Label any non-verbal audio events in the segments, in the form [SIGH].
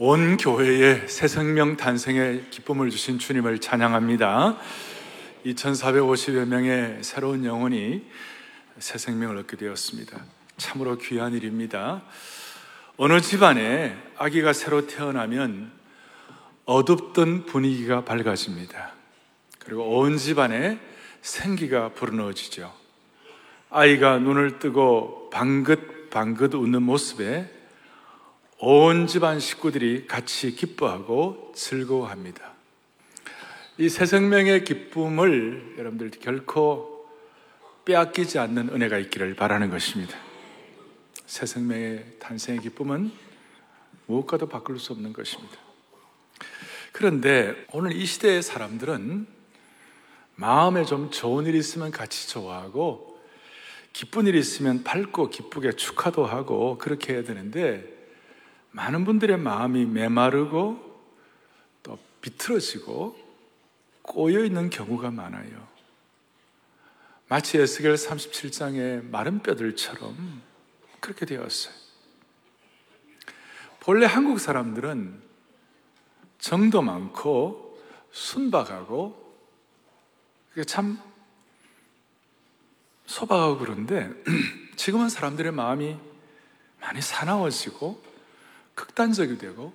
온 교회에 새 생명 탄생의 기쁨을 주신 주님을 찬양합니다. 2450여 명의 새로운 영혼이 새 생명을 얻게 되었습니다. 참으로 귀한 일입니다. 어느 집안에 아기가 새로 태어나면 어둡던 분위기가 밝아집니다. 그리고 온 집안에 생기가 불어넣어지죠. 아이가 눈을 뜨고 방긋 방긋 웃는 모습에 온 집안 식구들이 같이 기뻐하고 즐거워합니다. 이 새 생명의 기쁨을 여러분들 결코 빼앗기지 않는 은혜가 있기를 바라는 것입니다. 새 생명의 탄생의 기쁨은 무엇과도 바꿀 수 없는 것입니다. 그런데 오늘 이 시대의 사람들은 마음에 좀 좋은 일이 있으면 같이 좋아하고 기쁜 일이 있으면 밝고 기쁘게 축하도 하고 그렇게 해야 되는데 많은 분들의 마음이 메마르고 또 비틀어지고 꼬여 있는 경우가 많아요. 마치 에스겔 37장의 마른 뼈들처럼 그렇게 되었어요. 본래 한국 사람들은 정도 많고 순박하고 참 소박하고 그런데 [CLEARS THROAT] 지금은 사람들의 마음이 많이 사나워지고 극단적이 되고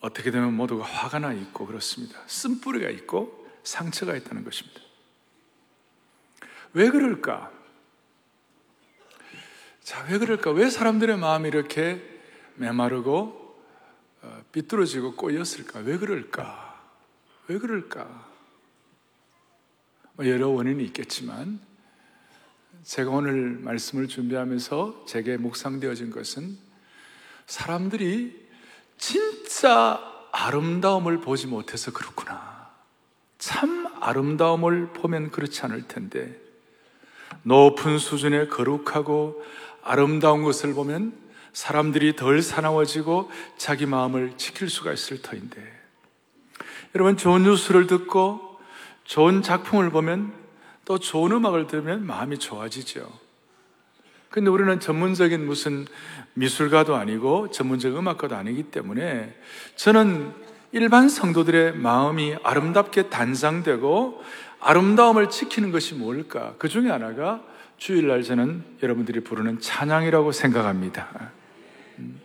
어떻게 되면 모두가 화가 나 있고 그렇습니다. 쓴뿌리가 있고 상처가 있다는 것입니다. 왜 그럴까? 자, 왜 그럴까? 왜 사람들의 마음이 이렇게 메마르고 어, 삐뚤어지고 꼬였을까? 왜 그럴까? 왜 그럴까? 뭐 여러 원인이 있겠지만 제가 오늘 말씀을 준비하면서 제게 묵상되어진 것은 사람들이 진짜 아름다움을 보지 못해서 그렇구나. 참 아름다움을 보면 그렇지 않을 텐데, 높은 수준의 거룩하고 아름다운 것을 보면 사람들이 덜 사나워지고 자기 마음을 지킬 수가 있을 터인데, 여러분, 좋은 뉴스를 듣고 좋은 작품을 보면 또 좋은 음악을 들으면 마음이 좋아지죠. 근데 우리는 전문적인 무슨 미술가도 아니고 전문적 음악가도 아니기 때문에 저는 일반 성도들의 마음이 아름답게 단상되고 아름다움을 지키는 것이 뭘까? 그 중에 하나가 주일날 저는 여러분들이 부르는 찬양이라고 생각합니다. 음.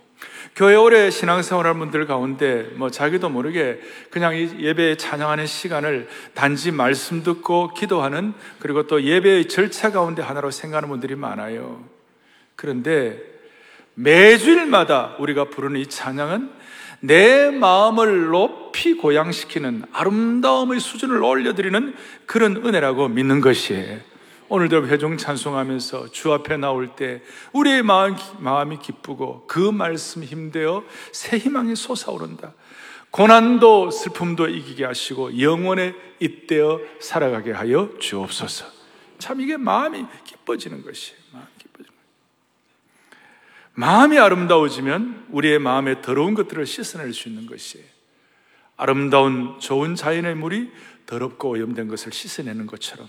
교회 오래 신앙생활 하는 분들 가운데 뭐 자기도 모르게 그냥 예배에 찬양하는 시간을 단지 말씀 듣고 기도하는 그리고 또 예배의 절차 가운데 하나로 생각하는 분들이 많아요. 그런데 매주일마다 우리가 부르는 이 찬양은 내 마음을 높이 고양시키는 아름다움의 수준을 올려드리는 그런 은혜라고 믿는 것이에요. 오늘도 회중 찬송하면서 주 앞에 나올 때 우리의 마음, 마음이 기쁘고 그 말씀 힘되어 새 희망이 솟아오른다. 고난도 슬픔도 이기게 하시고 영원에 잇대어 살아가게 하여 주옵소서. 참 이게 마음이 기뻐지는 것이에요. 마음이 아름다워지면 우리의 마음에 더러운 것들을 씻어낼 수 있는 것이에요. 아름다운 좋은 자연의 물이 더럽고 오염된 것을 씻어내는 것처럼.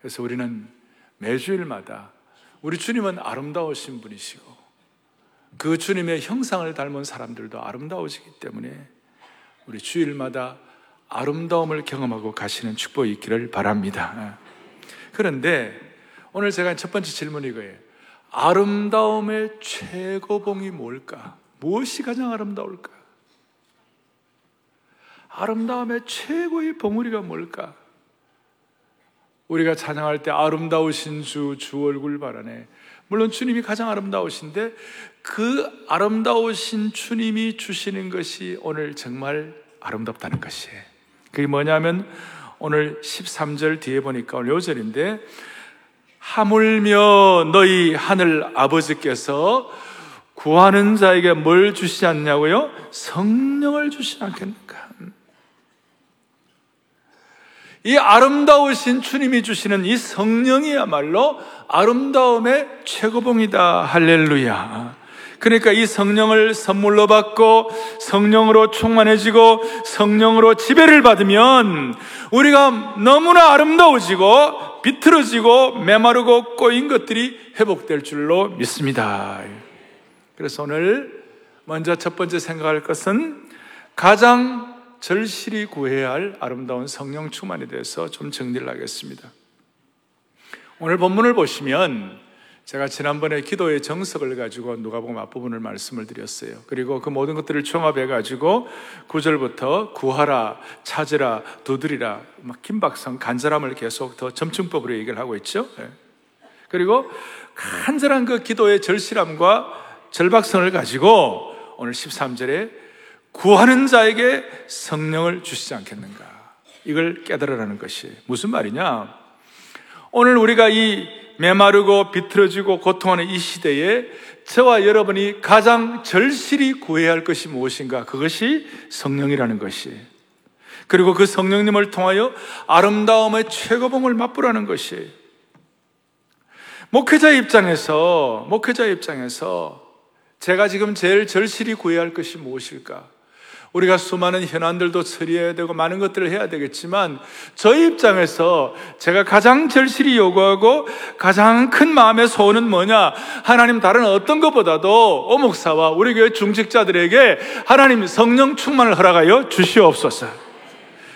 그래서 우리는 매주일마다 우리 주님은 아름다우신 분이시고 그 주님의 형상을 닮은 사람들도 아름다워지기 때문에 우리 주일마다 아름다움을 경험하고 가시는 축복이 있기를 바랍니다. 그런데 오늘 제가 첫 번째 질문이 이거예요. 아름다움의 최고봉이 뭘까? 무엇이 가장 아름다울까? 아름다움의 최고의 봉우리가 뭘까? 우리가 찬양할 때 아름다우신 주, 주 얼굴 바라네. 물론 주님이 가장 아름다우신데 그 아름다우신 주님이 주시는 것이 오늘 정말 아름답다는 것이에요. 그게 뭐냐면 오늘 13절 뒤에 보니까 오늘 요절인데 하물며 너희 하늘 아버지께서 구하는 자에게 뭘 주시지 않냐고요? 성령을 주시지 않겠는가? 이 아름다우신 주님이 주시는 이 성령이야말로 아름다움의 최고봉이다. 할렐루야. 그러니까 이 성령을 선물로 받고 성령으로 충만해지고 성령으로 지배를 받으면 우리가 너무나 아름다워지고 비틀어지고 메마르고 꼬인 것들이 회복될 줄로 믿습니다. 그래서 오늘 먼저 첫 번째 생각할 것은 가장 절실히 구해야 할 아름다운 성령 충만에 대해서 좀 정리를 하겠습니다. 오늘 본문을 보시면 제가 지난번에 기도의 정석을 가지고 누가복음 앞부분을 말씀을 드렸어요. 그리고 그 모든 것들을 총합해 가지고 구절부터 구하라, 찾으라, 두드리라, 막 긴박성, 간절함을 계속 더 점층법으로 얘기를 하고 있죠. 네. 그리고 간절한 그 기도의 절실함과 절박성을 가지고 오늘 13절에 구하는 자에게 성령을 주시지 않겠는가. 이걸 깨달으라는 것이 무슨 말이냐? 오늘 우리가 이 메마르고 비틀어지고 고통하는 이 시대에 저와 여러분이 가장 절실히 구해야 할 것이 무엇인가? 그것이 성령이라는 것이. 그리고 그 성령님을 통하여 아름다움의 최고봉을 맛보라는 것이. 목회자 입장에서, 목회자 입장에서 제가 지금 제일 절실히 구해야 할 것이 무엇일까? 우리가 수많은 현안들도 처리해야 되고 많은 것들을 해야 되겠지만 저희 입장에서 제가 가장 절실히 요구하고 가장 큰 마음의 소원은 뭐냐? 하나님 다른 어떤 것보다도 오목사와 우리 교회 중직자들에게 하나님 성령 충만을 허락하여 주시옵소서.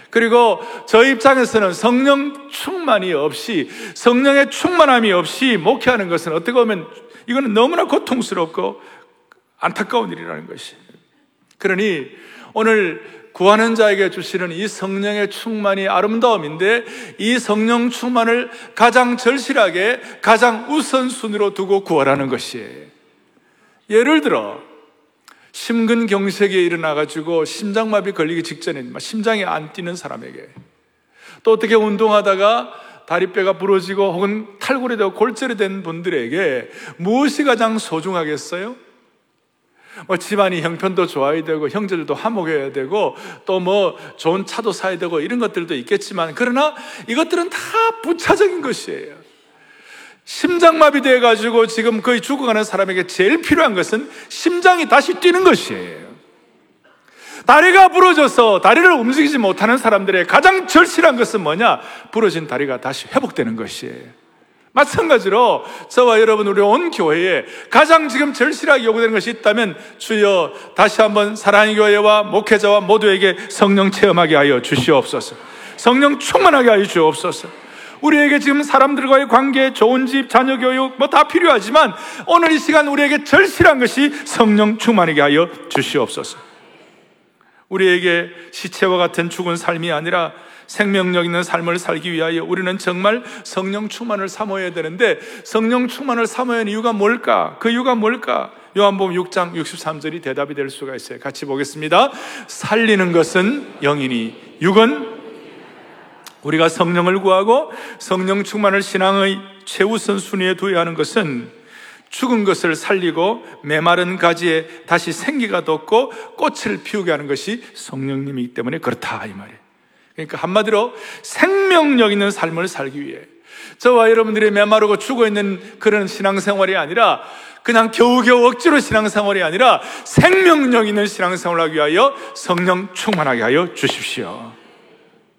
그리고 저희 입장에서는 성령 충만이 없이 성령의 충만함이 없이 목회하는 것은 어떻게 보면 이거는 너무나 고통스럽고 안타까운 일이라는 것이. 그러니 오늘 구하는 자에게 주시는 이 성령의 충만이 아름다움인데 이 성령 충만을 가장 절실하게 가장 우선순위로 두고 구하라는 것이에요. 예를 들어 심근경색에 일어나가지고 심장마비 걸리기 직전에 심장이 안 뛰는 사람에게 또 어떻게 운동하다가 다리뼈가 부러지고 혹은 탈골이 되고 골절이 된 분들에게 무엇이 가장 소중하겠어요? 뭐 집안이 형편도 좋아야 되고 형제들도 화목해야 되고 또 뭐 좋은 차도 사야 되고 이런 것들도 있겠지만 그러나 이것들은 다 부차적인 것이에요. 심장마비 돼 가지고 지금 거의 죽어가는 사람에게 제일 필요한 것은 심장이 다시 뛰는 것이에요. 다리가 부러져서 다리를 움직이지 못하는 사람들의 가장 절실한 것은 뭐냐? 부러진 다리가 다시 회복되는 것이에요. 마찬가지로 저와 여러분 우리 온 교회에 가장 지금 절실하게 요구되는 것이 있다면 주여 다시 한번 사랑의 교회와 목회자와 모두에게 성령 체험하게 하여 주시옵소서. 성령 충만하게 하여 주옵소서. 우리에게 지금 사람들과의 관계, 좋은 집, 자녀 교육 뭐 다 필요하지만 오늘 이 시간 우리에게 절실한 것이 성령 충만하게 하여 주시옵소서. 우리에게 시체와 같은 죽은 삶이 아니라 생명력 있는 삶을 살기 위하여 우리는 정말 성령 충만을 삼어야 되는데 성령 충만을 삼어야 하는 이유가 뭘까? 그 이유가 뭘까? 요한복음 6장 63절이 대답이 될 수가 있어요. 같이 보겠습니다. 살리는 것은 영이니 육은 우리가 성령을 구하고 성령 충만을 신앙의 최우선 순위에 두어야 하는 것은 죽은 것을 살리고 메마른 가지에 다시 생기가 돋고 꽃을 피우게 하는 것이 성령님이기 때문에 그렇다 이 말이에요. 그러니까 한마디로 생명력 있는 삶을 살기 위해 저와 여러분들이 메마르고 죽어 있는 그런 신앙생활이 아니라 그냥 겨우겨우 억지로 신앙생활이 아니라 생명력 있는 신앙생활을 하기 위하여 성령 충만하게 하여 주십시오.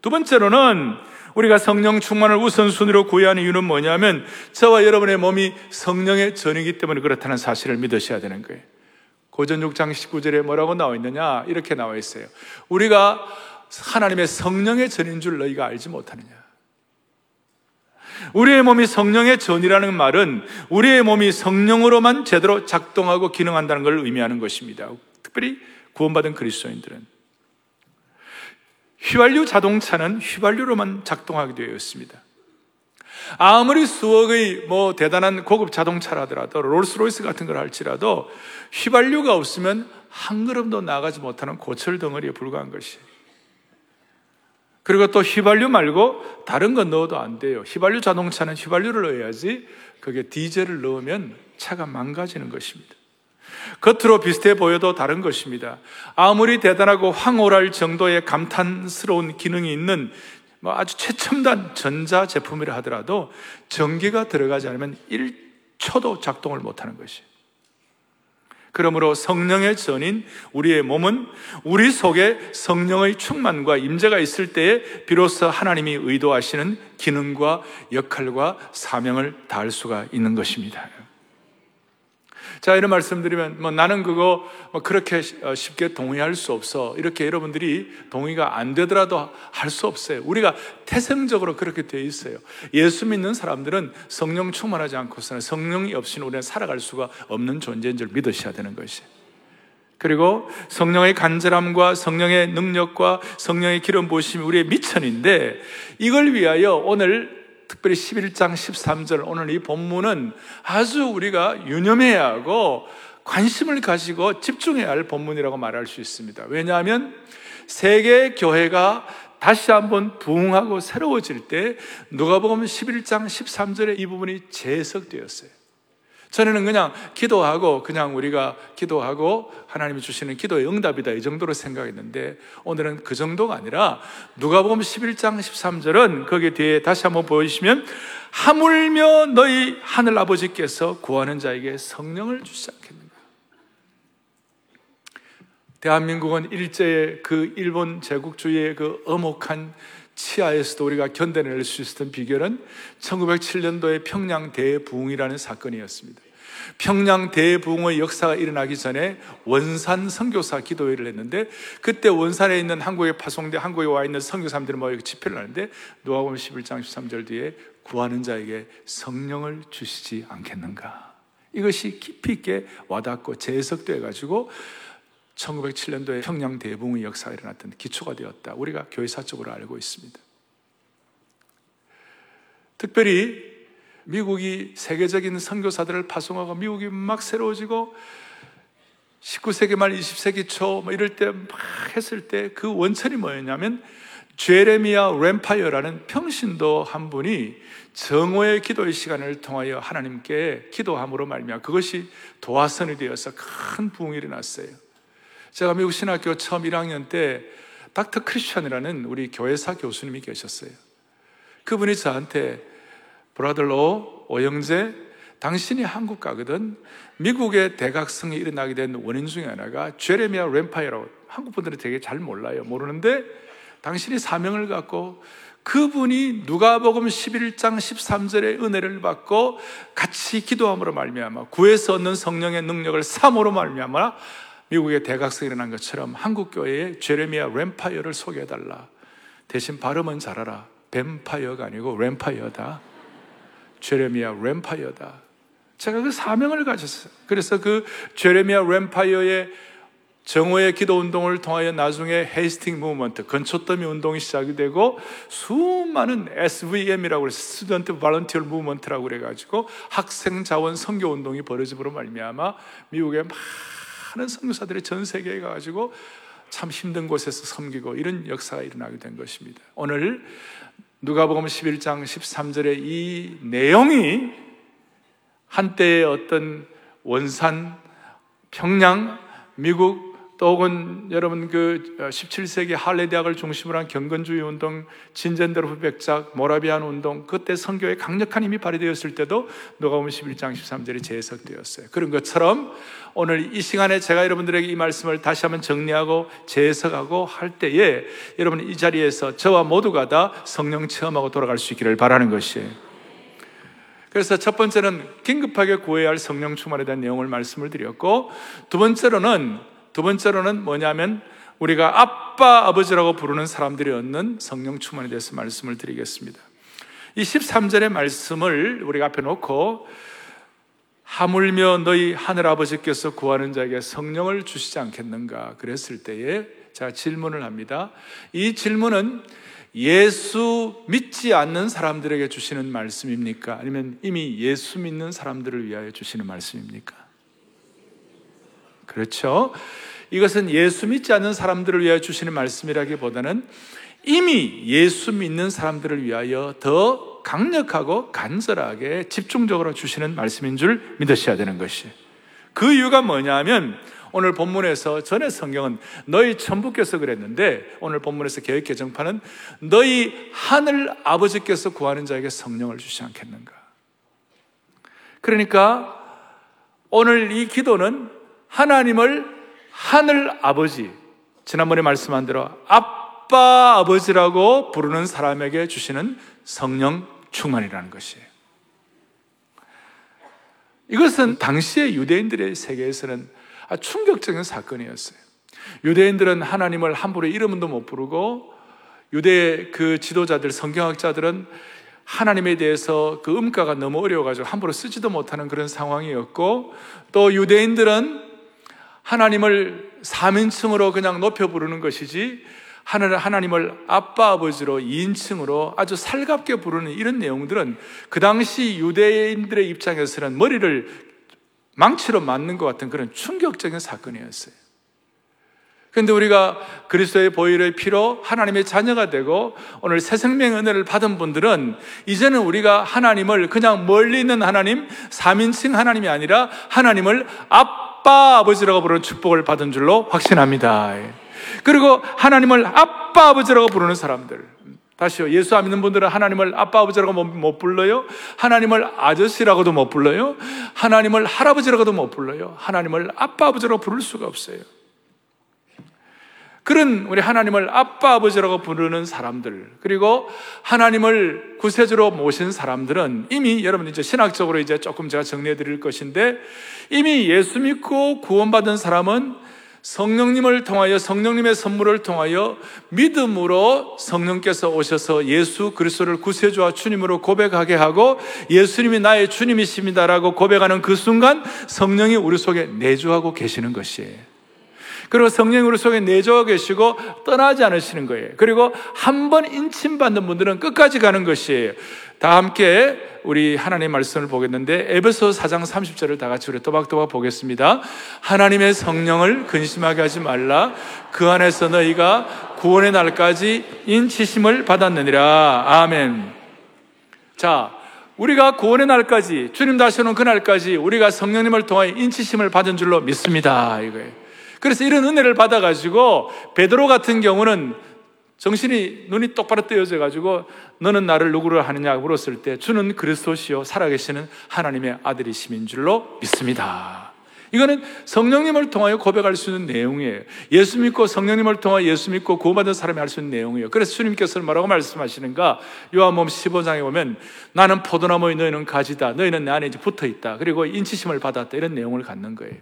두 번째로는 우리가 성령 충만을 우선순위로 구해야 하는 이유는 뭐냐면 저와 여러분의 몸이 성령의 전이기 때문에 그렇다는 사실을 믿으셔야 되는 거예요. 고전 6장 19절에 뭐라고 나와 있느냐? 이렇게 나와 있어요. 우리가 하나님의 성령의 전인 줄 너희가 알지 못하느냐. 우리의 몸이 성령의 전이라는 말은 우리의 몸이 성령으로만 제대로 작동하고 기능한다는 걸 의미하는 것입니다. 특별히 구원받은 그리스도인들은. 휘발유 자동차는 휘발유로만 작동하게 되어 있습니다. 아무리 수억의 뭐 대단한 고급 자동차라더라도 롤스로이스 같은 걸 할지라도 휘발유가 없으면 한 걸음도 나가지 못하는 고철 덩어리에 불과한 것이에요. 그리고 또 휘발유 말고 다른 건 넣어도 안 돼요. 휘발유 자동차는 휘발유를 넣어야지 그게 디젤을 넣으면 차가 망가지는 것입니다. 겉으로 비슷해 보여도 다른 것입니다. 아무리 대단하고 황홀할 정도의 감탄스러운 기능이 있는 뭐 아주 최첨단 전자 제품이라 하더라도 전기가 들어가지 않으면 1초도 작동을 못하는 것이에요. 그러므로 성령의 전인 우리의 몸은 우리 속에 성령의 충만과 임재가 있을 때에 비로소 하나님이 의도하시는 기능과 역할과 사명을 다할 수가 있는 것입니다. 자, 이런 말씀드리면, 뭐 나는 그거 뭐 그렇게 어, 쉽게 동의할 수 없어. 이렇게 여러분들이 동의가 안 되더라도 할 수 없어요. 우리가 태생적으로 그렇게 되어 있어요. 예수 믿는 사람들은 성령 충만하지 않고서는 성령이 없이는 우리는 살아갈 수가 없는 존재인 줄 믿으셔야 되는 것이. 그리고 성령의 간절함과 성령의 능력과 성령의 기름 부으심이 우리의 미천인데 이걸 위하여 오늘 특별히 11장 13절 오늘 이 본문은 아주 우리가 유념해야 하고 관심을 가지고 집중해야 할 본문이라고 말할 수 있습니다. 왜냐하면 세계 교회가 다시 한번 부흥하고 새로워질 때 누가복음 11장 13절에 이 부분이 재해석되었어요. 전에는 그냥 기도하고 그냥 우리가 기도하고 하나님이 주시는 기도의 응답이다 이 정도로 생각했는데 오늘은 그 정도가 아니라 누가복음 11장 13절은 거기 뒤에 다시 한번 보시면 하물며 너희 하늘 아버지께서 구하는 자에게 성령을 주시지 않겠는가. 대한민국은 일제의 그 일본 제국주의의 그 엄혹한 치하에서도 우리가 견뎌낼 수 있었던 비결은 1907년도에 평양 대부흥이라는 사건이었습니다. 평양 대부흥의 역사가 일어나기 전에 원산 선교사 기도회를 했는데 그때 원산에 있는 한국에 파송돼 한국에 와 있는 선교사들이 모여 집회를 하는데 누가복음 11장 13절 뒤에 구하는 자에게 성령을 주시지 않겠는가? 이것이 깊이 있게 와닿고 재해석돼 가지고 1907년도에 평양 대붕의 역사가 일어났던 기초가 되었다. 우리가 교회사적으로 알고 있습니다. 특별히 미국이 세계적인 선교사들을 파송하고 미국이 막 새로워지고 19세기 말 20세기 초 뭐 이럴 때 막 했을 때 그 원천이 뭐였냐면 제레미야 램파이어라는 평신도 한 분이 정오의 기도의 시간을 통하여 하나님께 기도함으로 말미암아 그것이 도화선이 되어서 큰 부흥이 일어났어요. 제가 미국 신학교 처음 1학년 때 닥터 크리스천이라는 우리 교회사 교수님이 계셨어요. 그분이 저한테 브라들로 오영재 당신이 한국 가거든 미국의 대각성이 일어나게 된 원인 중에 하나가 제레미아 램파이어라고 한국 분들은 되게 잘 몰라요. 모르는데 당신이 사명을 갖고 그분이 누가복음 11장 13절의 은혜를 받고 같이 기도함으로 말미암아 구에서 얻는 성령의 능력을 삼으로 말미암아 미국의 대각성이 일어난 것처럼 한국 교회에 제레미아 램파이어를 소개해달라. 대신 발음은 잘하라. 뱀파이어가 아니고 램파이어다. 제레미아 램파이어다. 제가 그 사명을 가졌어요. 그래서 그 제레미아 램파이어의 정오의 기도 운동을 통하여 나중에 Haystack Movement, 건초더미 운동이 시작이 되고 수많은 SVM이라고 그래서 Student Volunteer Movement라고 그래 가지고 학생 자원 선교 운동이 벌어짐으로 말미암아 미국의 많은 선교사들이 전 세계에 가가지고 참 힘든 곳에서 섬기고 이런 역사가 일어나게 된 것입니다. 오늘 누가복음 11장 13절의 이 내용이 한때의 어떤 원산, 평양, 미국 또 혹은 여러분 그 17세기 할레 대학을 중심으로 한 경건주의 운동, 진젠데르 후백작, 모라비안 운동 그때 선교에 강력한 힘이 발휘되었을 때도 누가복음 11장 13절이 재해석되었어요. 그런 것처럼 오늘 이 시간에 제가 여러분들에게 이 말씀을 다시 한번 정리하고 재해석하고 할 때에 여러분 이 자리에서 저와 모두가 다 성령 체험하고 돌아갈 수 있기를 바라는 것이에요. 그래서 첫 번째는 긴급하게 구해야 할 성령 충만에 대한 내용을 말씀을 드렸고 두 번째로는 두 번째로는 뭐냐면 우리가 아빠, 아버지라고 부르는 사람들이 얻는 성령 충만에 대해서 말씀을 드리겠습니다. 이 13절의 말씀을 우리가 앞에 놓고 하물며 너희 하늘아버지께서 구하는 자에게 성령을 주시지 않겠는가 그랬을 때에 제가 질문을 합니다. 이 질문은 예수 믿지 않는 사람들에게 주시는 말씀입니까? 아니면 이미 예수 믿는 사람들을 위하여 주시는 말씀입니까? 그렇죠? 이것은 예수 믿지 않는 사람들을 위하여 주시는 말씀이라기보다는 이미 예수 믿는 사람들을 위하여 더 강력하고 간절하게 집중적으로 주시는 말씀인 줄 믿으셔야 되는 것이. 그 이유가 뭐냐면 오늘 본문에서 전에 성경은 너희 천부께서 그랬는데 오늘 본문에서 개혁 개정판은 너희 하늘 아버지께서 구하는 자에게 성령을 주시 않겠는가. 그러니까 오늘 이 기도는 하나님을 하늘 아버지, 지난번에 말씀한 대로 아빠 아버지라고 부르는 사람에게 주시는 성령 충만이라는 것이에요. 이것은 당시의 유대인들의 세계에서는 충격적인 사건이었어요. 유대인들은 하나님을 함부로 이름도 못 부르고 유대 그 지도자들, 성경학자들은 하나님에 대해서 그 음가가 너무 어려워가지고 함부로 쓰지도 못하는 그런 상황이었고 또 유대인들은 하나님을 3인칭으로 그냥 높여 부르는 것이지 하나님을 아빠 아버지로 2인칭으로 아주 살갑게 부르는 이런 내용들은 그 당시 유대인들의 입장에서는 머리를 망치로 맞는 것 같은 그런 충격적인 사건이었어요. 그런데 우리가 그리스도의 보혈의 피로 하나님의 자녀가 되고 오늘 새 생명의 은혜를 받은 분들은 이제는 우리가 하나님을 그냥 멀리 있는 하나님, 3인칭 하나님이 아니라 하나님을 아빠 아버지라고 부르는 축복을 받은 줄로 확신합니다. 그리고 하나님을 아빠 아버지라고 부르는 사람들. 다시요. 예수 안 믿는 분들은 하나님을 아빠 아버지라고 못 불러요. 하나님을 아저씨라고도 못 불러요. 하나님을 할아버지라고도 못 불러요. 하나님을 아빠 아버지라고 부를 수가 없어요. 그런 우리 하나님을 아빠 아버지라고 부르는 사람들 그리고 하나님을 구세주로 모신 사람들은 이미 여러분 이제 신학적으로 이제 조금 제가 정리해 드릴 것인데 이미 예수 믿고 구원받은 사람은 성령님을 통하여 성령님의 선물을 통하여 믿음으로 성령께서 오셔서 예수 그리스도를 구세주와 주님으로 고백하게 하고 예수님이 나의 주님이십니다라고 고백하는 그 순간 성령이 우리 속에 내주하고 계시는 것이에요. 그리고 성령이 우리 속에 내주하고 계시고 떠나지 않으시는 거예요. 그리고 한 번 인침받는 분들은 끝까지 가는 것이에요. 다 함께 우리 하나님의 말씀을 보겠는데 에베소 4장 30절을 다 같이 우리 또박또박 보겠습니다. 하나님의 성령을 근심하게 하지 말라. 그 안에서 너희가 구원의 날까지 인치심을 받았느니라. 아멘. 자, 우리가 구원의 날까지 주님 다시 오는 그날까지 우리가 성령님을 통하여 인치심을 받은 줄로 믿습니다. 이거예요. 그래서 이런 은혜를 받아가지고 베드로 같은 경우는 정신이 눈이 똑바로 뜨여져 가지고 너는 나를 누구를 하느냐 물었을 때 주는 그리스도시요 살아계시는 하나님의 아들이심인 줄로 믿습니다. 이거는 성령님을 통하여 고백할 수 있는 내용이에요. 예수 믿고 성령님을 통하여 예수 믿고 구원받은 사람이 할 수 있는 내용이에요. 그래서 주님께서는 뭐라고 말씀하시는가? 요한복음 15장에 보면 나는 포도나무에 너희는 가지다. 너희는 내 안에 이제 붙어 있다. 그리고 인치심을 받았다. 이런 내용을 갖는 거예요.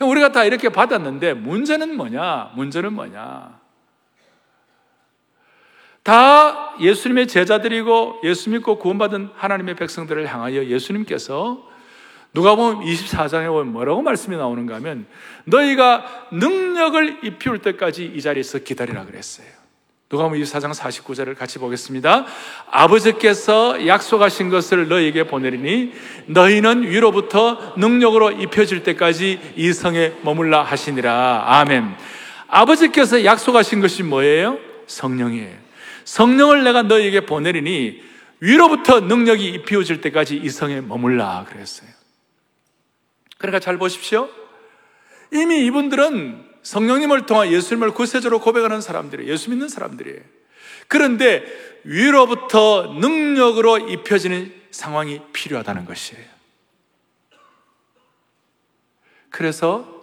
우리가 다 이렇게 받았는데 문제는 뭐냐? 문제는 뭐냐? 다 예수님의 제자들이고 예수 믿고 구원받은 하나님의 백성들을 향하여 예수님께서 누가 보면 24장에 보면 뭐라고 말씀이 나오는가 하면 너희가 능력을 입히울 때까지 이 자리에서 기다리라 그랬어요. 누가 보면 24장 49절을 같이 보겠습니다. 아버지께서 약속하신 것을 너희에게 보내리니 너희는 위로부터 능력으로 입혀질 때까지 이 성에 머물라 하시니라. 아멘. 아버지께서 약속하신 것이 뭐예요? 성령이에요. 성령을 내가 너희에게 보내리니 위로부터 능력이 입히어질 때까지 이 성에 머물라 그랬어요. 그러니까 잘 보십시오. 이미 이분들은 성령님을 통해 예수님을 구세주로 고백하는 사람들이에요. 예수 믿는 사람들이에요. 그런데 위로부터 능력으로 입혀지는 상황이 필요하다는 것이에요. 그래서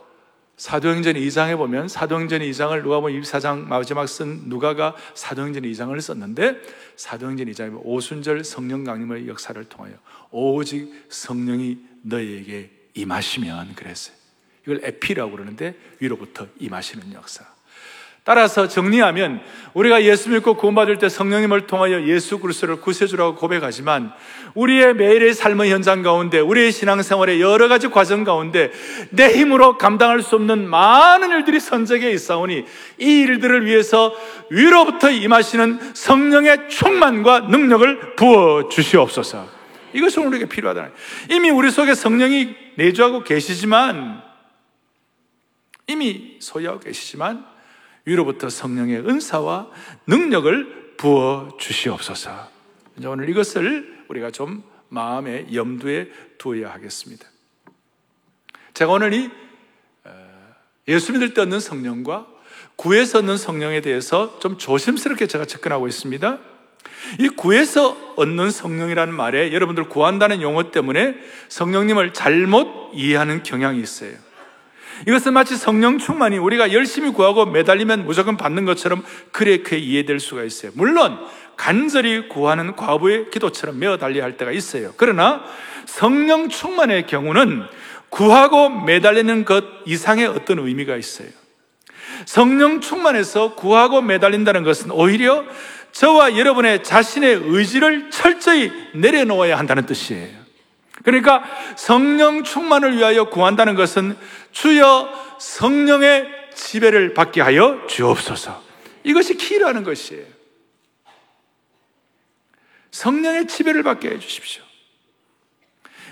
사도행전 2장에 보면 사도행전 2장을 누가 보면 24장 마지막 쓴 누가가 사도행전 2장을 썼는데 사도행전 2장에 오순절 성령 강림의 역사를 통하여 오직 성령이 너희에게 임하시면 그랬어요. 이걸 에피라고 그러는데 위로부터 임하시는 역사. 따라서 정리하면 우리가 예수 믿고 구원받을 때 성령님을 통하여 예수 그리스도를 구세주라고 고백하지만 우리의 매일의 삶의 현장 가운데 우리의 신앙생활의 여러 가지 과정 가운데 내 힘으로 감당할 수 없는 많은 일들이 선적에 있사오니 이 일들을 위해서 위로부터 임하시는 성령의 충만과 능력을 부어 주시옵소서. 이것이 우리에게 필요하다. 이미 우리 속에 성령이 내주하고 계시지만 이미 소유하고 계시지만 위로부터 성령의 은사와 능력을 부어 주시옵소서. 오늘 이것을 우리가 좀 마음의 염두에 두어야 하겠습니다. 제가 오늘 이 어, 예수 믿을 때 얻는 성령과 구에서 얻는 성령에 대해서 좀 조심스럽게 제가 접근하고 있습니다. 이 구에서 얻는 성령이라는 말에 여러분들 구한다는 용어 때문에 성령님을 잘못 이해하는 경향이 있어요. 이것은 마치 성령 충만이 우리가 열심히 구하고 매달리면 무조건 받는 것처럼 그렇게 이해될 수가 있어요. 물론 간절히 구하는 과부의 기도처럼 매어 달려야 할 때가 있어요. 그러나 성령 충만의 경우는 구하고 매달리는 것 이상의 어떤 의미가 있어요. 성령 충만해서 구하고 매달린다는 것은 오히려 저와 여러분의 자신의 의지를 철저히 내려놓아야 한다는 뜻이에요. 그러니까 성령 충만을 위하여 구한다는 것은 주여 성령의 지배를 받게 하여 주옵소서. 이것이 키라는 것이에요. 성령의 지배를 받게 해 주십시오.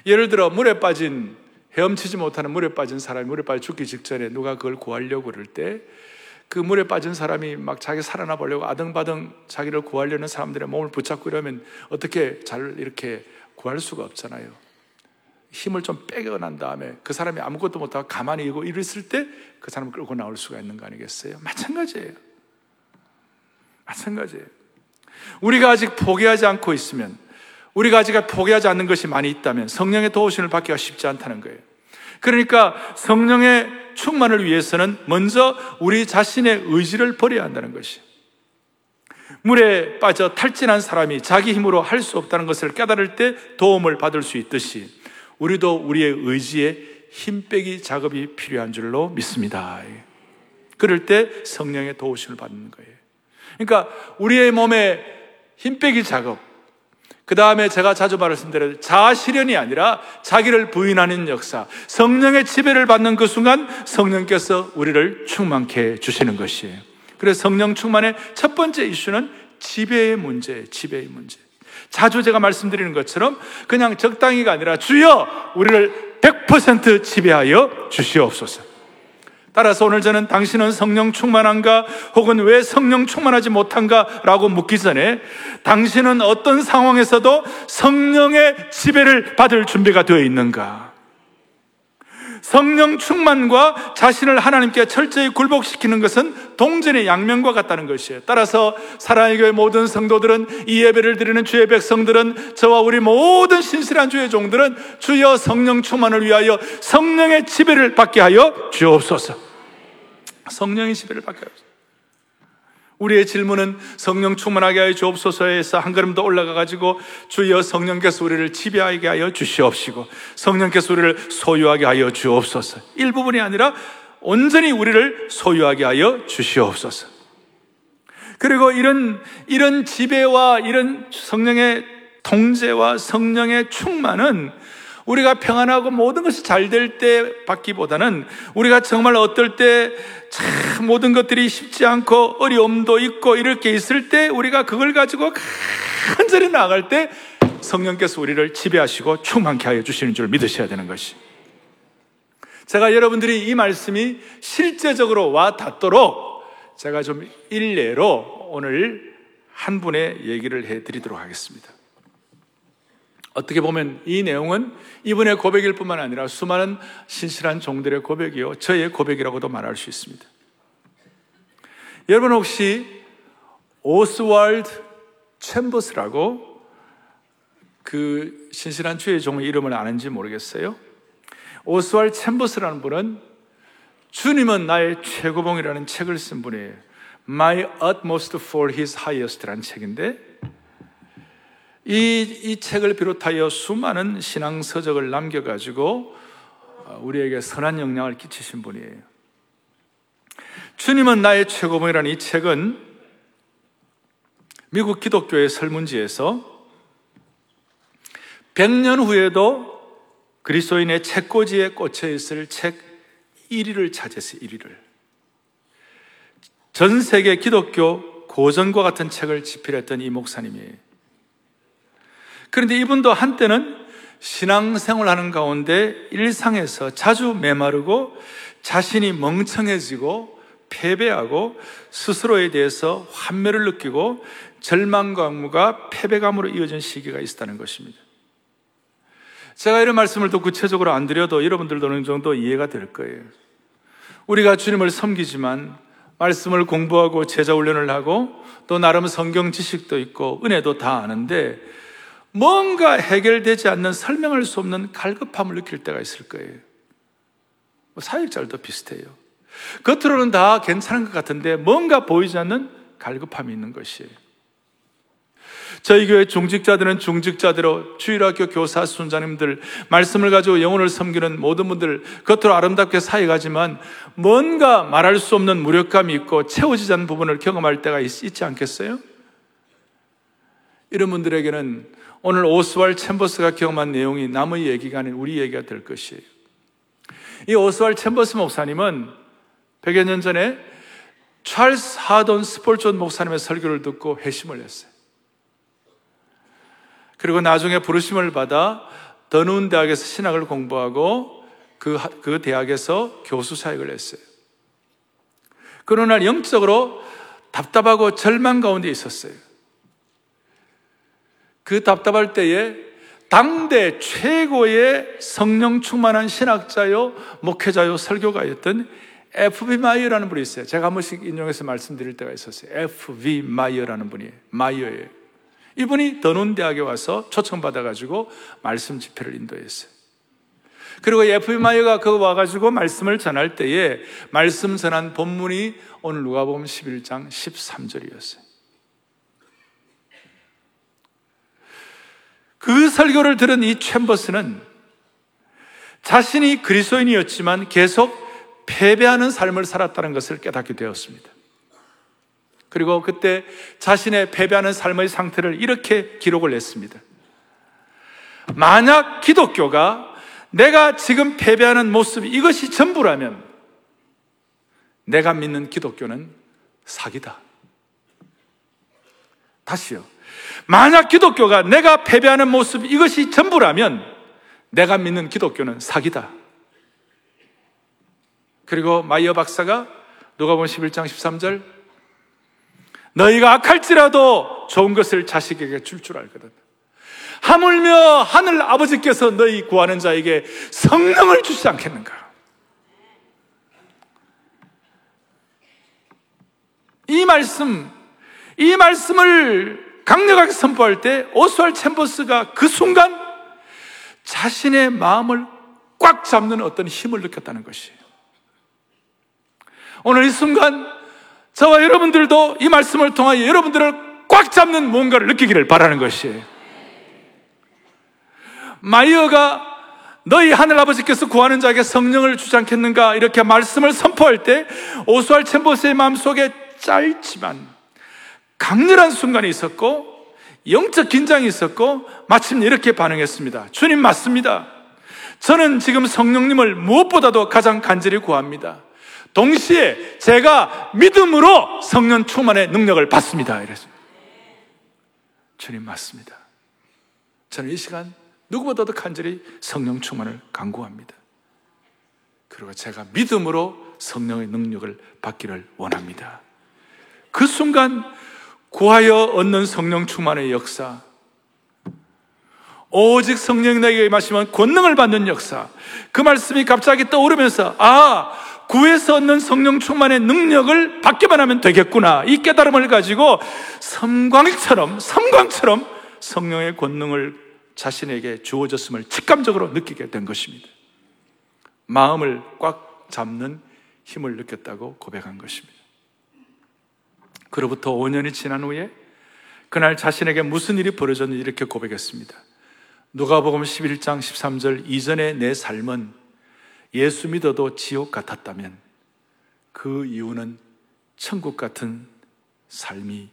예를 들어 물에 빠진 헤엄치지 못하는 물에 빠진 사람이 물에 빠져 죽기 직전에 누가 그걸 구하려고 그럴 때 그 물에 빠진 사람이 막 자기 살아나 보려고 아등바등 자기를 구하려는 사람들의 몸을 붙잡고 이러면 어떻게 잘 이렇게 구할 수가 없잖아요. 힘을 좀 빼겨 난 다음에 그 사람이 아무것도 못하고 가만히 있고 이랬을 때 그 사람을 끌고 나올 수가 있는 거 아니겠어요? 마찬가지예요. 마찬가지예요. 우리가 아직 포기하지 않고 있으면 우리가 아직 포기하지 않는 것이 많이 있다면 성령의 도우심을 받기가 쉽지 않다는 거예요. 그러니까 성령의 충만을 위해서는 먼저 우리 자신의 의지를 버려야 한다는 것이. 물에 빠져 탈진한 사람이 자기 힘으로 할 수 없다는 것을 깨달을 때 도움을 받을 수 있듯이 우리도 우리의 의지에 힘 빼기 작업이 필요한 줄로 믿습니다. 그럴 때 성령의 도우심을 받는 거예요. 그러니까 우리의 몸에 힘 빼기 작업, 그 다음에 제가 자주 말씀드린 자아실현이 아니라 자기를 부인하는 역사, 성령의 지배를 받는 그 순간 성령께서 우리를 충만케 주시는 것이에요. 그래서 성령 충만의 첫 번째 이슈는 지배의 문제, 지배의 문제. 자주 제가 말씀드리는 것처럼 그냥 적당히가 아니라 주여 우리를 100% 지배하여 주시옵소서. 따라서 오늘 저는 당신은 성령 충만한가 혹은 왜 성령 충만하지 못한가 라고 묻기 전에 당신은 어떤 상황에서도 성령의 지배를 받을 준비가 되어 있는가? 성령 충만과 자신을 하나님께 철저히 굴복시키는 것은 동전의 양면과 같다는 것이에요. 따라서 사랑의 교회 모든 성도들은 이 예배를 드리는 주의 백성들은 저와 우리 모든 신실한 주의 종들은 주여 성령 충만을 위하여 성령의 지배를 받게 하여 주옵소서. 성령의 지배를 받게 하여 주옵소서. 우리의 질문은 성령 충만하게 하여 주옵소서에서 한 걸음 더 올라가 가지고 주여 성령께서 우리를 지배하게 하여 주시옵시고 성령께서 우리를 소유하게 하여 주옵소서. 일부분이 아니라 온전히 우리를 소유하게 하여 주시옵소서. 그리고 이런 이런 지배와 이런 성령의 통제와 성령의 충만은 우리가 평안하고 모든 것이 잘 될 때 받기보다는 우리가 정말 어떨 때 참 모든 것들이 쉽지 않고 어려움도 있고 이렇게 있을 때 우리가 그걸 가지고 간절히 나아갈 때 성령께서 우리를 지배하시고 충만케 하여 주시는 줄 믿으셔야 되는 것이. 제가 여러분들이 이 말씀이 실제적으로 와 닿도록 제가 좀 일례로 오늘 한 분의 얘기를 해 드리도록 하겠습니다. 어떻게 보면 이 내용은 이분의 고백일 뿐만 아니라 수많은 신실한 종들의 고백이요. 저의 고백이라고도 말할 수 있습니다. 여러분 혹시 오스왈드 챔버스라고 그 신실한 주의 종의 이름을 아는지 모르겠어요. 오스왈드 챔버스라는 분은 주님은 나의 최고봉이라는 책을 쓴 분이에요. My Utmost for His Highest라는 책인데 이, 이 책을 비롯하여 수많은 신앙 서적을 남겨가지고 어, 우리에게 선한 영향을 끼치신 분이에요. 주님은 나의 최고봉이라는 이 책은 미국 기독교의 설문지에서 100년 후에도 그리스도인의 책꽂이에 꽂혀 있을 책 1위를 차지했어요, 1위를. 전 세계 기독교 고전과 같은 책을 집필했던 이 목사님이에요. 그런데 이분도 한때는 신앙생활 하는 가운데 일상에서 자주 메마르고 자신이 멍청해지고 패배하고 스스로에 대해서 환멸을 느끼고 절망감과 패배감으로 이어진 시기가 있었다는 것입니다. 제가 이런 말씀을 더 구체적으로 안 드려도 여러분들도 어느 정도 이해가 될 거예요. 우리가 주님을 섬기지만 말씀을 공부하고 제자 훈련을 하고 또 나름 성경 지식도 있고 은혜도 다 아는데 뭔가 해결되지 않는 설명할 수 없는 갈급함을 느낄 때가 있을 거예요. 뭐 사역자들도 비슷해요. 겉으로는 다 괜찮은 것 같은데 뭔가 보이지 않는 갈급함이 있는 것이에요. 저희 교회 중직자들은 중직자대로 주일학교 교사 순자님들 말씀을 가지고 영혼을 섬기는 모든 분들 겉으로 아름답게 사역하지만 뭔가 말할 수 없는 무력감이 있고 채워지지 않는 부분을 경험할 때가 있, 있지 않겠어요? 이런 분들에게는 오늘 오스왈 챔버스가 경험한 내용이 남의 얘기가 아닌 우리 얘기가 될 것이에요. 이 오스왈 챔버스 목사님은 100여 년 전에 찰스 하돈 스폴존 목사님의 설교를 듣고 회심을 했어요. 그리고 나중에 부르심을 받아 더누운 대학에서 신학을 공부하고 그, 그 대학에서 교수 사역을 했어요. 그러나 영적으로 답답하고 절망 가운데 있었어요. 그 답답할 때에 당대 최고의 성령 충만한 신학자요, 목회자요, 설교가였던 F.B. 마이어라는 분이 있어요. 제가 한 번씩 인용해서 말씀드릴 때가 있었어요. F.B. 마이어라는 분이 마이어예요. 이분이 더논 대학에 와서 초청받아가지고 말씀 집회를 인도했어요. 그리고 F.B. 마이어가 그 와가지고 말씀을 전할 때에 말씀 전한 본문이 오늘 누가복음 11장 13절이었어요. 그 설교를 들은 이 챔버스는 자신이 그리스도인이었지만 계속 패배하는 삶을 살았다는 것을 깨닫게 되었습니다. 그리고 그때 자신의 패배하는 삶의 상태를 이렇게 기록을 했습니다. 만약 기독교가 내가 지금 패배하는 모습이 이것이 전부라면 내가 믿는 기독교는 사기다. 다시요. 만약 기독교가 내가 패배하는 모습 이것이 전부라면 내가 믿는 기독교는 사기다. 그리고 마이어 박사가 누가복음 11장 13절 너희가 악할지라도 좋은 것을 자식에게 줄줄 줄 알거든. 하물며 하늘 아버지께서 너희 구하는 자에게 성령을 주지 않겠는가? 이 말씀, 이 말씀을 강력하게 선포할 때 오스왈 챔버스가 그 순간 자신의 마음을 꽉 잡는 어떤 힘을 느꼈다는 것이에요. 오늘 이 순간 저와 여러분들도 이 말씀을 통하여 여러분들을 꽉 잡는 뭔가를 느끼기를 바라는 것이에요. 마이어가 너희 하늘 아버지께서 구하는 자에게 성령을 주지 않겠는가 이렇게 말씀을 선포할 때 오스왈 챔버스의 마음속에 짧지만 강렬한 순간이 있었고 영적 긴장이 있었고 마침 이렇게 반응했습니다. 주님 맞습니다. 저는 지금 성령님을 무엇보다도 가장 간절히 구합니다. 동시에 제가 믿음으로 성령 충만의 능력을 받습니다. 이랬습니다. 주님 맞습니다. 저는 이 시간 누구보다도 간절히 성령 충만을 강구합니다. 그리고 제가 믿음으로 성령의 능력을 받기를 원합니다. 그 순간 구하여 얻는 성령 충만의 역사, 오직 성령 내게 마시면 권능을 받는 역사, 그 말씀이 갑자기 떠오르면서, 아, 구해서 얻는 성령 충만의 능력을 받기만 하면 되겠구나. 이 깨달음을 가지고 섬광처럼, 섬광처럼 성령의 권능을 자신에게 주어졌음을 직감적으로 느끼게 된 것입니다. 마음을 꽉 잡는 힘을 느꼈다고 고백한 것입니다. 그로부터 5년이 지난 후에 그날 자신에게 무슨 일이 벌어졌는지 이렇게 고백했습니다. 누가복음 11장 13절 이전의 내 삶은 예수 믿어도 지옥 같았다면 그 이유는 천국 같은 삶이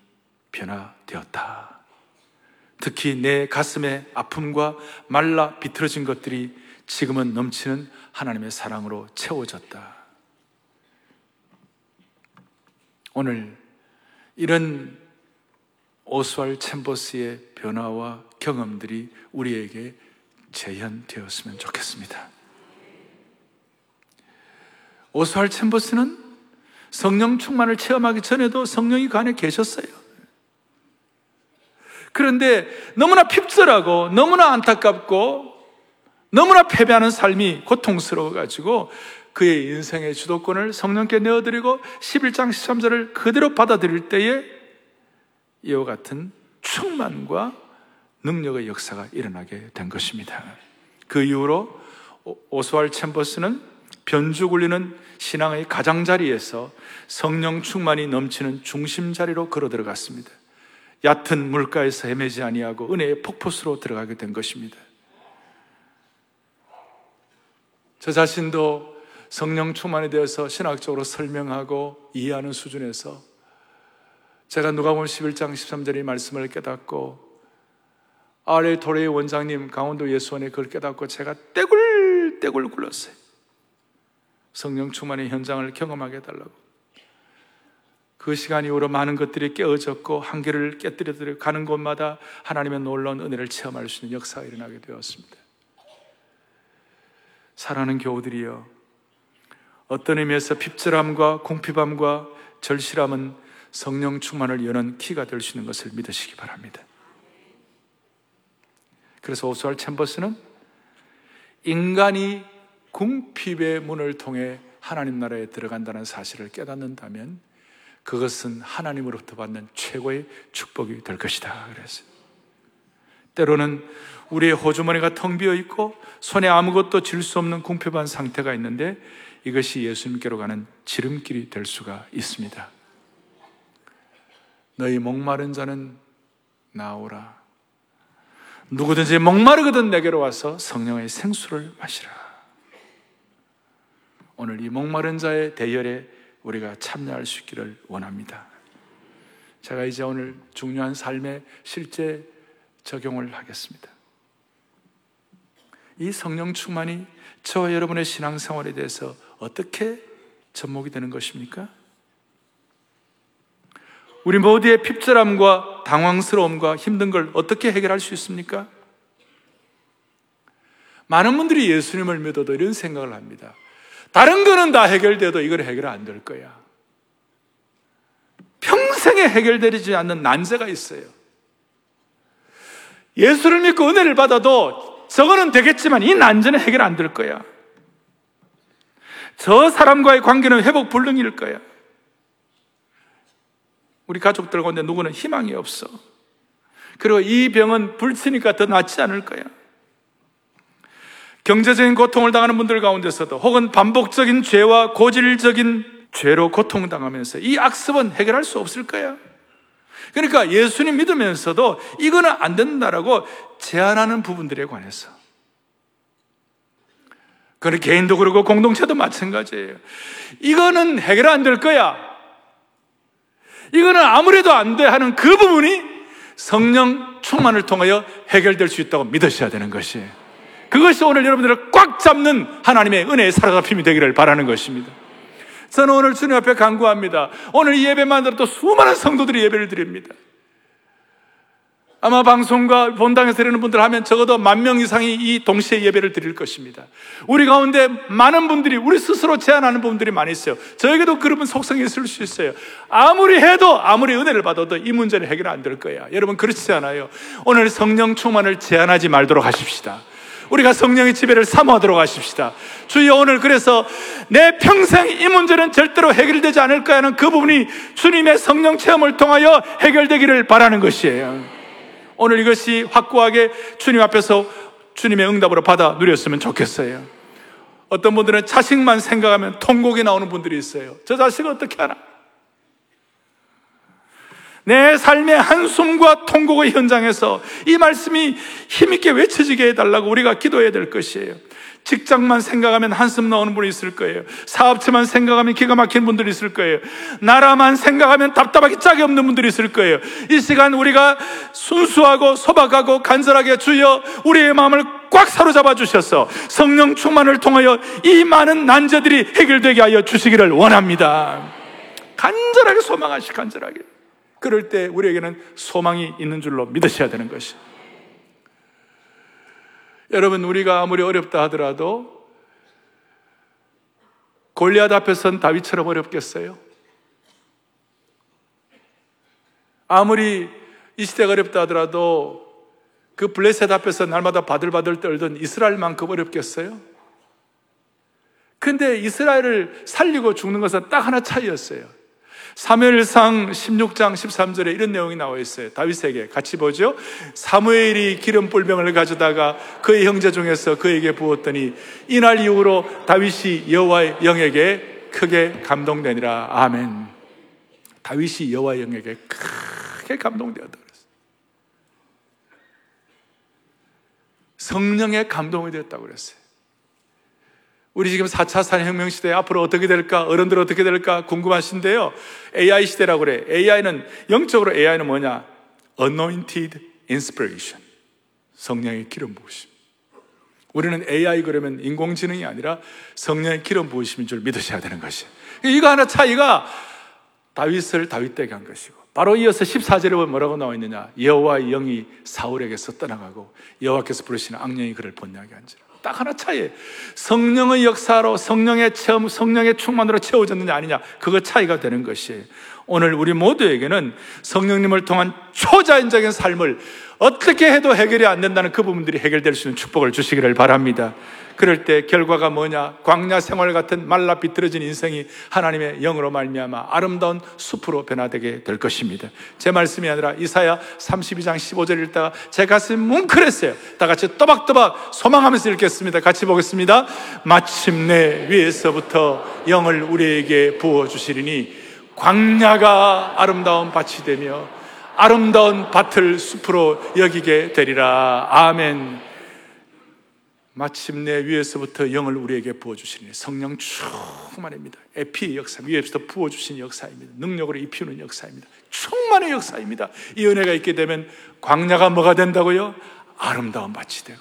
변화되었다. 특히 내 가슴의 아픔과 말라 비틀어진 것들이 지금은 넘치는 하나님의 사랑으로 채워졌다. 오늘 이런 오스왈 챔버스의 변화와 경험들이 우리에게 재현되었으면 좋겠습니다. 오스왈 챔버스는 성령 충만을 체험하기 전에도 성령이 그 안에 계셨어요. 그런데 너무나 핍절하고 너무나 안타깝고 너무나 패배하는 삶이 고통스러워가지고 그의 인생의 주도권을 성령께 내어드리고 11장 13절을 그대로 받아들일 때에 이와 같은 충만과 능력의 역사가 일어나게 된 것입니다. 그 이후로 오스왈 챔버스는 변죽 울리는 신앙의 가장자리에서 성령 충만이 넘치는 중심 자리로 걸어 들어갔습니다. 얕은 물가에서 헤매지 아니하고 은혜의 폭포수로 들어가게 된 것입니다. 저 자신도 성령 충만에 대해서 신학적으로 설명하고 이해하는 수준에서 제가 누가복음 11장 13절의 말씀을 깨닫고 아래 도레의 원장님 강원도 예수원에 그걸 깨닫고 제가 떼굴떼굴 굴렀어요. 성령 충만의 현장을 경험하게 해달라고. 그 시간 이후로 많은 것들이 깨어졌고 한계를 깨뜨려 가는 곳마다 하나님의 놀라운 은혜를 체험할 수 있는 역사가 일어나게 되었습니다. 사랑하는 교우들이여 어떤 의미에서 핍절함과 공핍함과 절실함은 성령 충만을 여는 키가 될 수 있는 것을 믿으시기 바랍니다. 그래서 오스왈 챔버스는 인간이 궁핍의 문을 통해 하나님 나라에 들어간다는 사실을 깨닫는다면 그것은 하나님으로부터 받는 최고의 축복이 될 것이다. 그랬어요. 때로는 우리의 호주머니가 텅 비어 있고 손에 아무것도 질 수 없는 궁핍한 상태가 있는데 이것이 예수님께로 가는 지름길이 될 수가 있습니다. 너희 목마른 자는 나오라. 누구든지 목마르거든 내게로 와서 성령의 생수를 마시라. 오늘 이 목마른 자의 대열에 우리가 참여할 수 있기를 원합니다. 제가 이제 오늘 중요한 삶의 실제 적용을 하겠습니다. 이 성령 충만이 저와 여러분의 신앙생활에 대해서 어떻게 접목이 되는 것입니까? 우리 모두의 핍절함과 당황스러움과 힘든 걸 어떻게 해결할 수 있습니까? 많은 분들이 예수님을 믿어도 이런 생각을 합니다. 다른 거는 다 해결돼도 이걸 해결 안 될 거야. 평생에 해결되지 않는 난제가 있어요. 예수를 믿고 은혜를 받아도 저거는 되겠지만 이 난제는 해결 안 될 거야. 저 사람과의 관계는 회복 불능일 거야. 우리 가족들 가운데 누구는 희망이 없어. 그리고 이 병은 불치니까 더 낫지 않을 거야. 경제적인 고통을 당하는 분들 가운데서도 혹은 반복적인 죄와 고질적인 죄로 고통당하면서 이 악습은 해결할 수 없을 거야. 그러니까 예수님 믿으면서도 이거는 안 된다라고 제안하는 부분들에 관해서. 그건 개인도 그렇고 공동체도 마찬가지예요. 이거는 해결 안 될 거야. 이거는 아무래도 안 돼 하는 그 부분이 성령 충만을 통하여 해결될 수 있다고 믿으셔야 되는 것이에요. 그것이 오늘 여러분들을 꽉 잡는 하나님의 은혜의 사로잡힘이 되기를 바라는 것입니다. 저는 오늘 주님 앞에 간구합니다. 오늘 이 예배만 들어도 수많은 성도들이 예배를 드립니다. 아마 방송과 본당에서 드리는 분들 하면 적어도 만 명 이상이 이 동시에 예배를 드릴 것입니다. 우리 가운데 많은 분들이 우리 스스로 제안하는 분들이 많이 있어요. 저에게도 그런 속성이 있을 수 있어요. 아무리 해도 아무리 은혜를 받아도 이 문제는 해결 안 될 거야. 여러분 그렇지 않아요. 오늘 성령 충만을 제안하지 말도록 하십시다. 우리가 성령의 지배를 사모하도록 하십시다. 주여 오늘 그래서 내 평생 이 문제는 절대로 해결되지 않을 거야 하는 그 부분이 주님의 성령 체험을 통하여 해결되기를 바라는 것이에요. 오늘 이것이 확고하게 주님 앞에서 주님의 응답으로 받아 누렸으면 좋겠어요. 어떤 분들은 자식만 생각하면 통곡이 나오는 분들이 있어요. 저 자식을 어떻게 하나? 내 삶의 한숨과 통곡의 현장에서 이 말씀이 힘있게 외쳐지게 해달라고 우리가 기도해야 될 것이에요. 직장만 생각하면 한숨 나오는 분이 있을 거예요. 사업체만 생각하면 기가 막힌 분들이 있을 거예요. 나라만 생각하면 답답하기 짝이 없는 분들이 있을 거예요. 이 시간 우리가 순수하고 소박하고 간절하게 주여 우리의 마음을 꽉 사로잡아 주셔서 성령 충만을 통하여 이 많은 난제들이 해결되게 하여 주시기를 원합니다. 간절하게 소망하시 간절하게. 그럴 때 우리에게는 소망이 있는 줄로 믿으셔야 되는 것이죠. 여러분, 우리가 아무리 어렵다 하더라도 골리앗 앞에 선 다윗처럼 어렵겠어요? 아무리 이 시대가 어렵다 하더라도 그 블레셋 앞에서 날마다 바들바들 떨던 이스라엘만큼 어렵겠어요? 근데 이스라엘을 살리고 죽는 것은 딱 하나 차이였어요. 사무엘상 16장 13절에 이런 내용이 나와 있어요. 다윗에게 같이 보죠. 사무엘이 기름 뿔병을 가져다가 그의 형제 중에서 그에게 부었더니 이날 이후로 다윗이 여호와의 영에게 크게 감동되니라. 아멘. 다윗이 여호와의 영에게 크게 감동되었다 그랬어요. 성령의 감동이 되었다고 그랬어요. 우리 지금 4차 산혁명 시대 앞으로 어떻게 될까? 어른들 어떻게 될까? 궁금하신데요. AI 시대라고 그래. AI는, 영적으로 AI는 뭐냐? Anointed Inspiration. 성령의 기름 부으심. 우리는 AI 그러면 인공지능이 아니라 성령의 기름 부으심인 줄 믿으셔야 되는 것이. 이거 하나 차이가 다윗을 다윗되게 한 것이고 바로 이어서 14절에 보면 뭐라고 나와 있느냐 여호와의 영이 사울에게서 떠나가고 여호와께서 부르시는 악령이 그를 번뇌하게 한지라 딱 하나 차이. 성령의 역사로 성령의 체험, 성령의 충만으로 채워졌느냐 아니냐. 그거 차이가 되는 것이에요. 오늘 우리 모두에게는 성령님을 통한 초자연적인 삶을 어떻게 해도 해결이 안 된다는 그 부분들이 해결될 수 있는 축복을 주시기를 바랍니다. 그럴 때 결과가 뭐냐? 광야 생활 같은 말라 비틀어진 인생이 하나님의 영으로 말미암아 아름다운 숲으로 변화되게 될 것입니다. 제 말씀이 아니라 이사야 32장 15절 읽다가 제 가슴이 뭉클했어요. 다 같이 또박또박 소망하면서 읽겠습니다. 같이 보겠습니다. 마침내 위에서부터 영을 우리에게 부어 주시리니 광야가 아름다운 밭이 되며 아름다운 밭을 숲으로 여기게 되리라. 아멘. 마침내 위에서부터 영을 우리에게 부어주시니 성령 충만입니다. 에피의 역사, 위에서부터 부어주신 역사입니다. 능력으로 입히는 역사입니다. 충만의 역사입니다. 이 은혜가 있게 되면 광야가 뭐가 된다고요? 아름다운 밭이 되고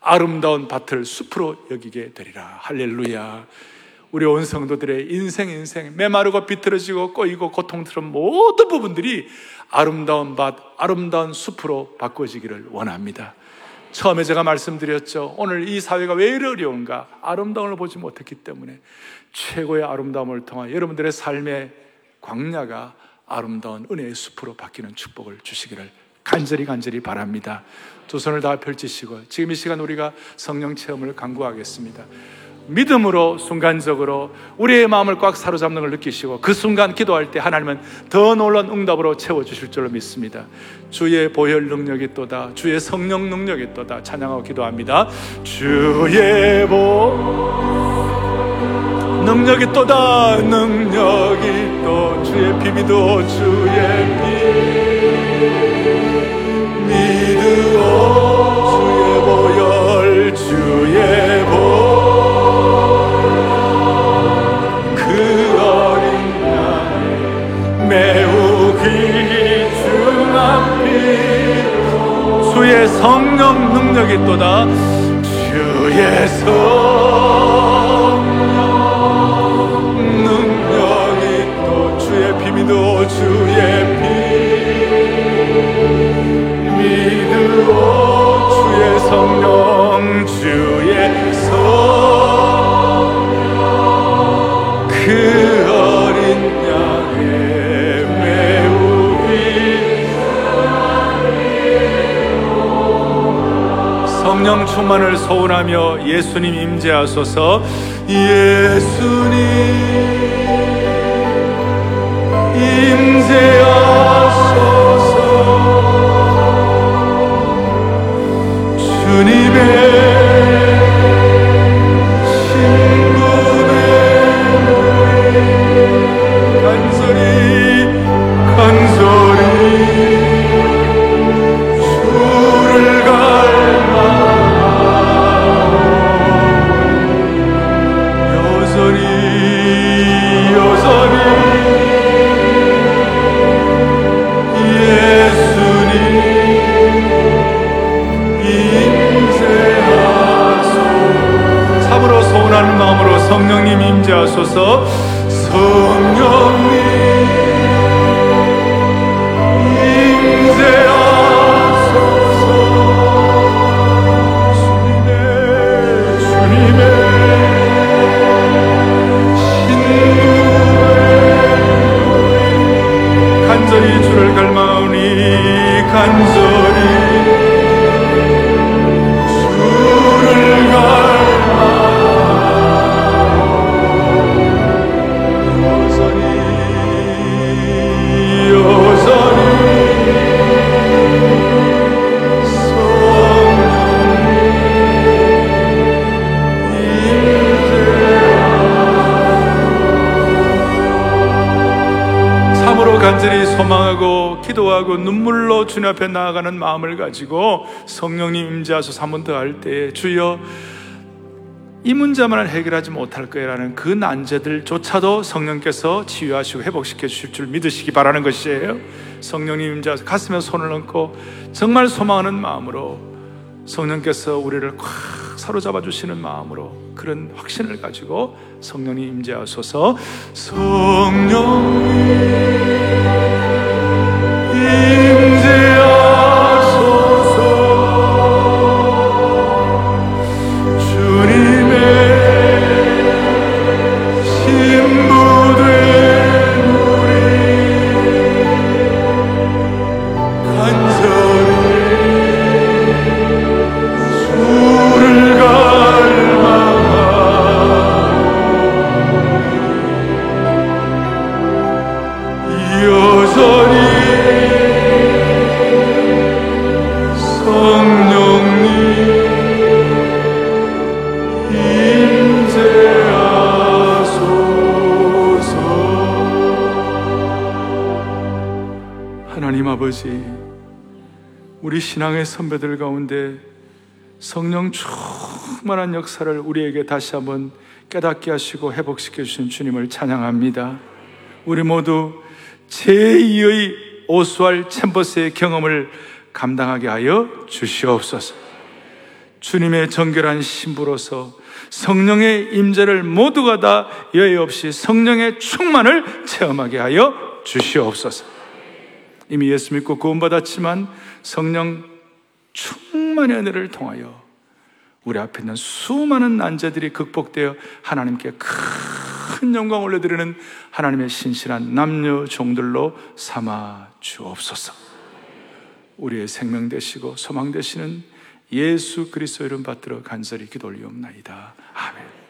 아름다운 밭을 숲으로 여기게 되리라. 할렐루야. 우리 온 성도들의 인생 인생 메마르고 비틀어지고 꼬이고 고통스러운 모든 부분들이 아름다운 밭, 아름다운 숲으로 바꿔지기를 원합니다. 처음에 제가 말씀드렸죠. 오늘 이 사회가 왜 이리 어려운가? 아름다움을 보지 못했기 때문에 최고의 아름다움을 통한 여러분들의 삶의 광야가 아름다운 은혜의 숲으로 바뀌는 축복을 주시기를 간절히 간절히 바랍니다. 두 손을 다 펼치시고 지금 이 시간 우리가 성령 체험을 강구하겠습니다. 믿음으로 순간적으로 우리의 마음을 꽉 사로잡는 걸 느끼시고 그 순간 기도할 때 하나님은 더 놀란 응답으로 채워주실 줄로 믿습니다. 주의 보혈 능력이 또다. 주의 성령 능력이 또다. 찬양하고 기도합니다. 주의 보 능력이 또다. 능력이 또 주의 비비도 주의 비 주의 성령 능력이 또다. 주의 성령 능력이 또 주의 비밀도 주의 비 믿으오 주의 성령 주의 성 성령 충만을 소원하며 예수님 임재하소서. 예수님 임재하소서. 주님의 신부의 간절히 간절히 성령님 임재하소서. 성령님 간절히 주를 갈망하니 간절히 간절히 소망하고 기도하고 눈물로 주님 앞에 나아가는 마음을 가지고 성령님 임재하소서 한 번 더 할 때에 주여 이 문제만을 해결하지 못할 거라는 그 난제들조차도 성령께서 치유하시고 회복시켜 주실 줄 믿으시기 바라는 것이에요. 성령님 임재 가슴에 손을 얹고 정말 소망하는 마음으로 성령께서 우리를 꽉 사로잡아 주시는 마음으로 그런 확신을 가지고 성령님 임재하소서. 성령님 선배들 가운데 성령 충만한 역사를 우리에게 다시 한번 깨닫게 하시고 회복시켜 주신 주님을 찬양합니다. 우리 모두 제2의 오스왈 챔버스의 경험을 감당하게 하여 주시옵소서. 주님의 정결한 신부로서 성령의 임재를 모두가 다 여의 없이 성령의 충만을 체험하게 하여 주시옵소서. 이미 예수 믿고 구원받았지만 성령 충만의 은혜를 통하여 우리 앞에 있는 수많은 난제들이 극복되어 하나님께 큰 영광 올려드리는 하나님의 신실한 남녀 종들로 삼아 주옵소서. 우리의 생명 되시고 소망 되시는 예수 그리스도 이름 받들어 간절히 기도 올리옵나이다. 아멘.